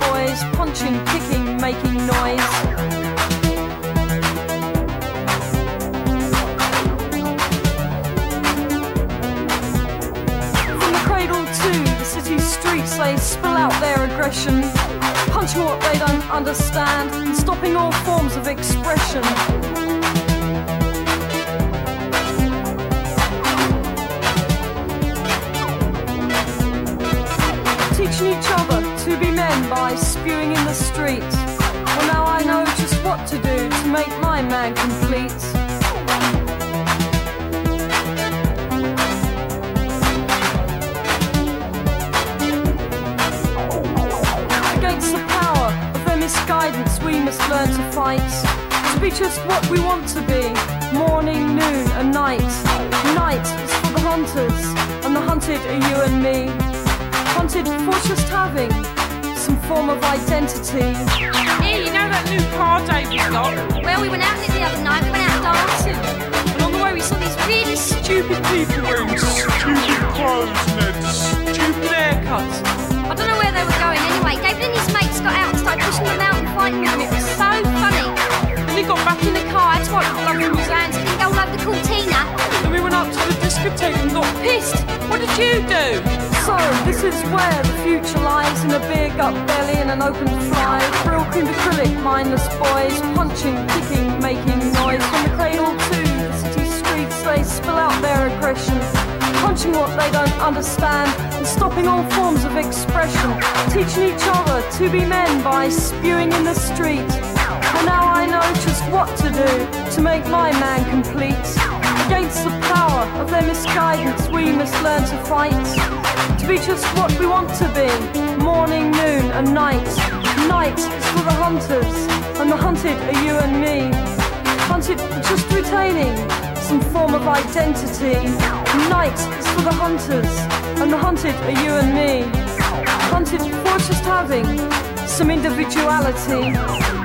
boys, punching, kicking, making noise. From the cradle to the city streets, they spill out their aggression, punching what they don't understand, and stopping all forms of expression. By spewing in the streets. Well, now I know just what to do to make my man complete. Against the power of their misguidance, we must learn to fight. To be just what we want to be morning, noon, and night. Night is for the hunters, and the hunted are you and me hunted for just having form of identity. Hey, you know that new car David got? Well, we went out in the other night, we went out dancing. And on the way we saw these really stupid people wearing Stupid clothes, Ned. Stupid haircuts. I don't know where they were going anyway. David and his mates got out and started pushing them out and fighting them. It was so funny. And he got back in the Car, I had to wipe the blood from his hands. Didn't go all over the cortina. and we went up to the discotheque and got pissed. What did you do? So, this is where the future lies in a beer gut belly and an open fly. Brylcreem acrylic, mindless boys, punching, kicking, making noise. From the cradle to the city streets, they spill out their aggression. Punching what they don't understand and stopping all forms of expression. Teaching each other to be men by spewing in the street. And now I know just what to do to make my man complete. Of their misguidance, we must learn to fight. To be just what we want to be morning, noon, and night. Night is for the hunters, and the hunted are you and me. Hunted for just retaining some form of identity. Night is for the hunters, and the hunted are you and me. Hunted for just having some individuality.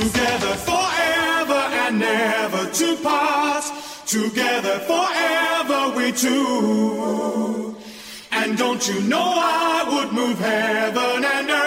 Together forever and never to part. Together forever we two. And don't you know I would move heaven and earth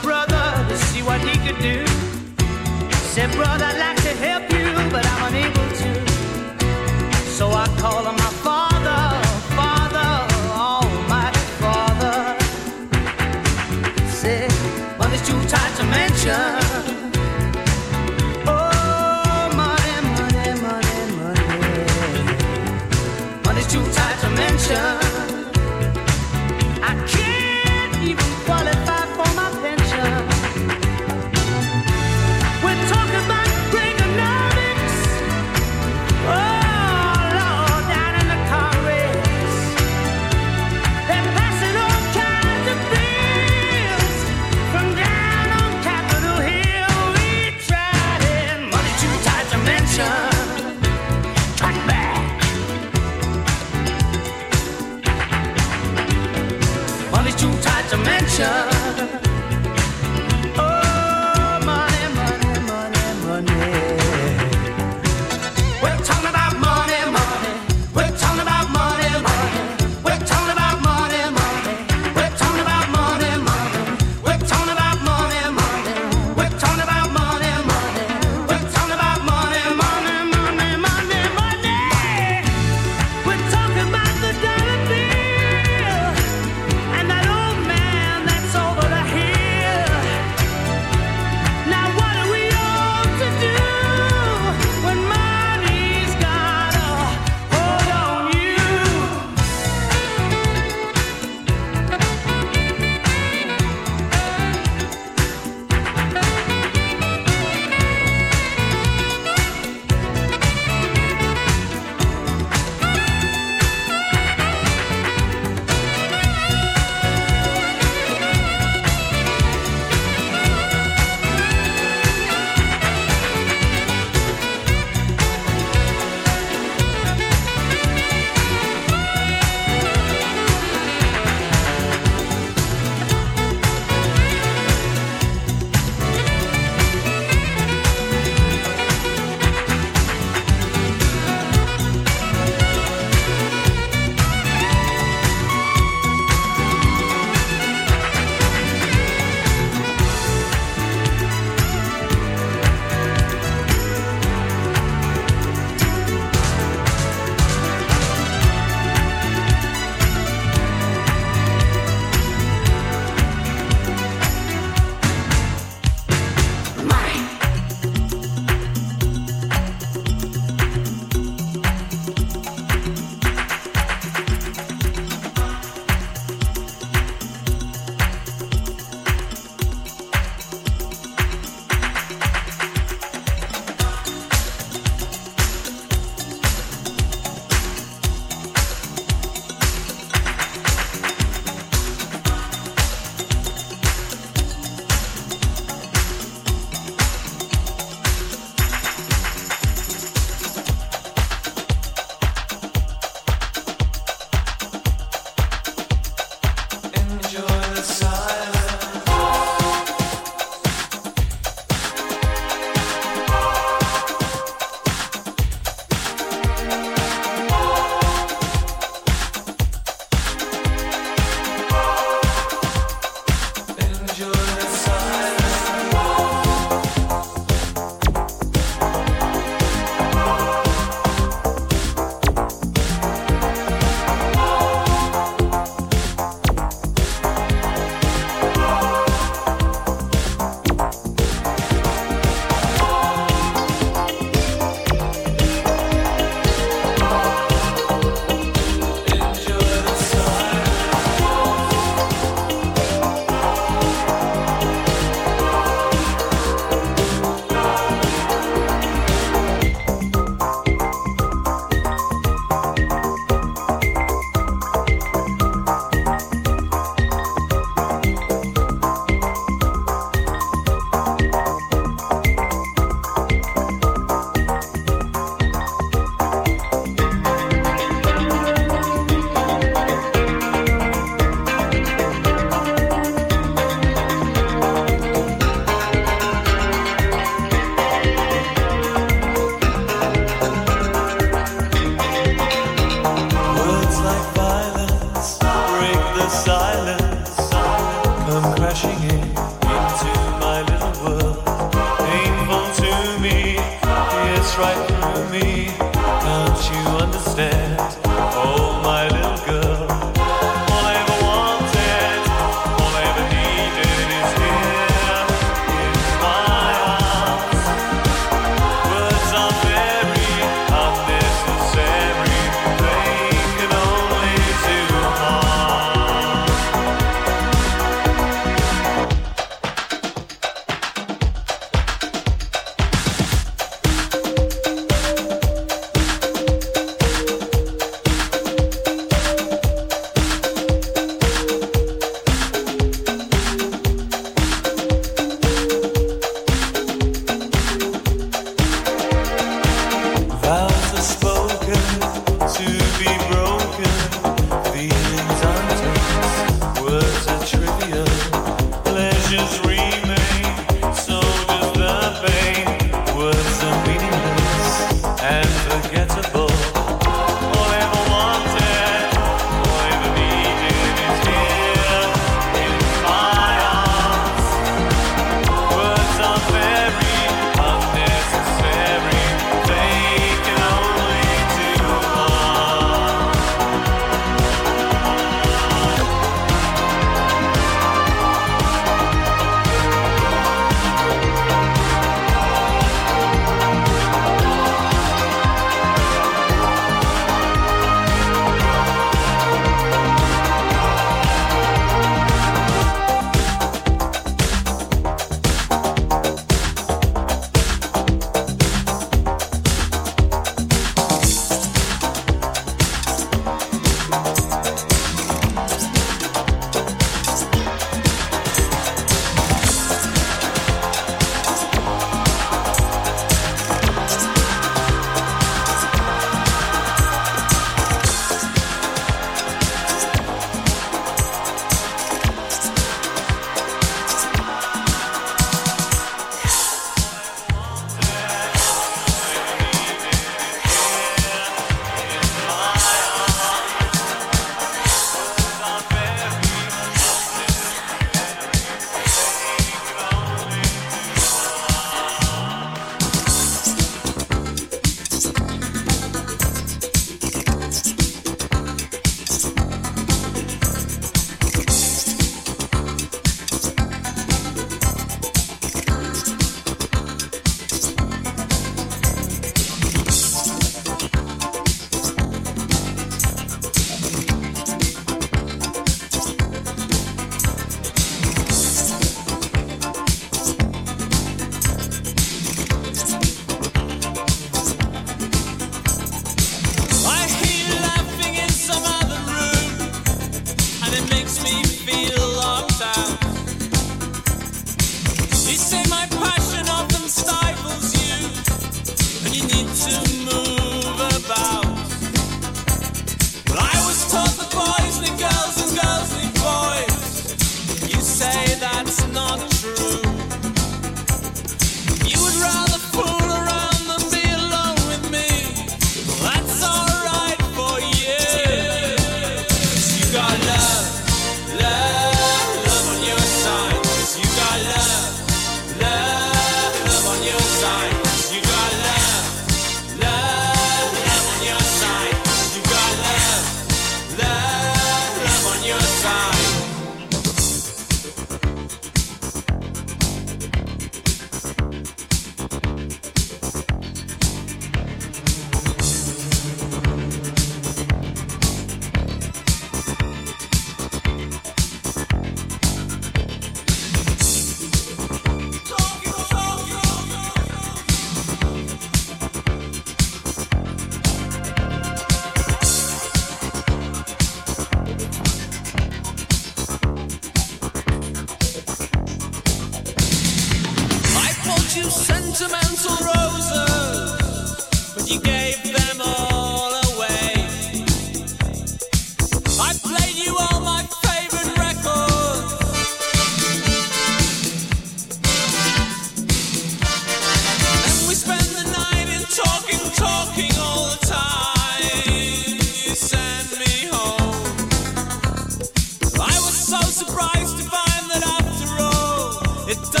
it doesn't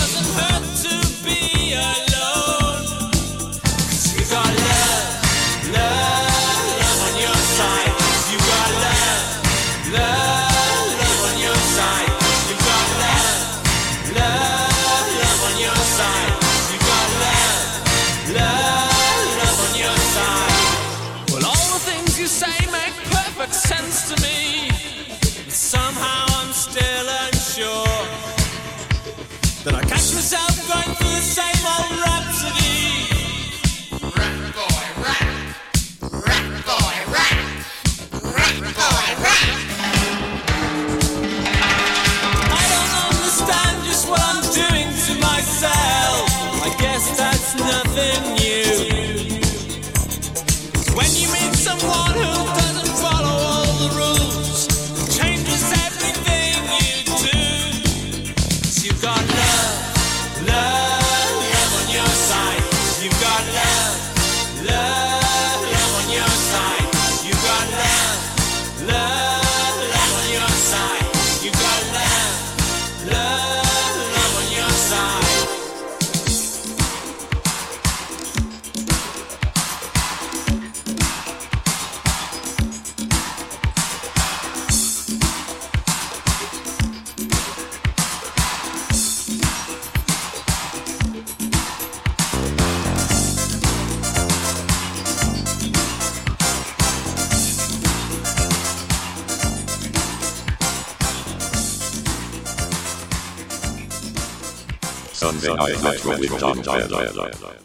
with Tom Bell.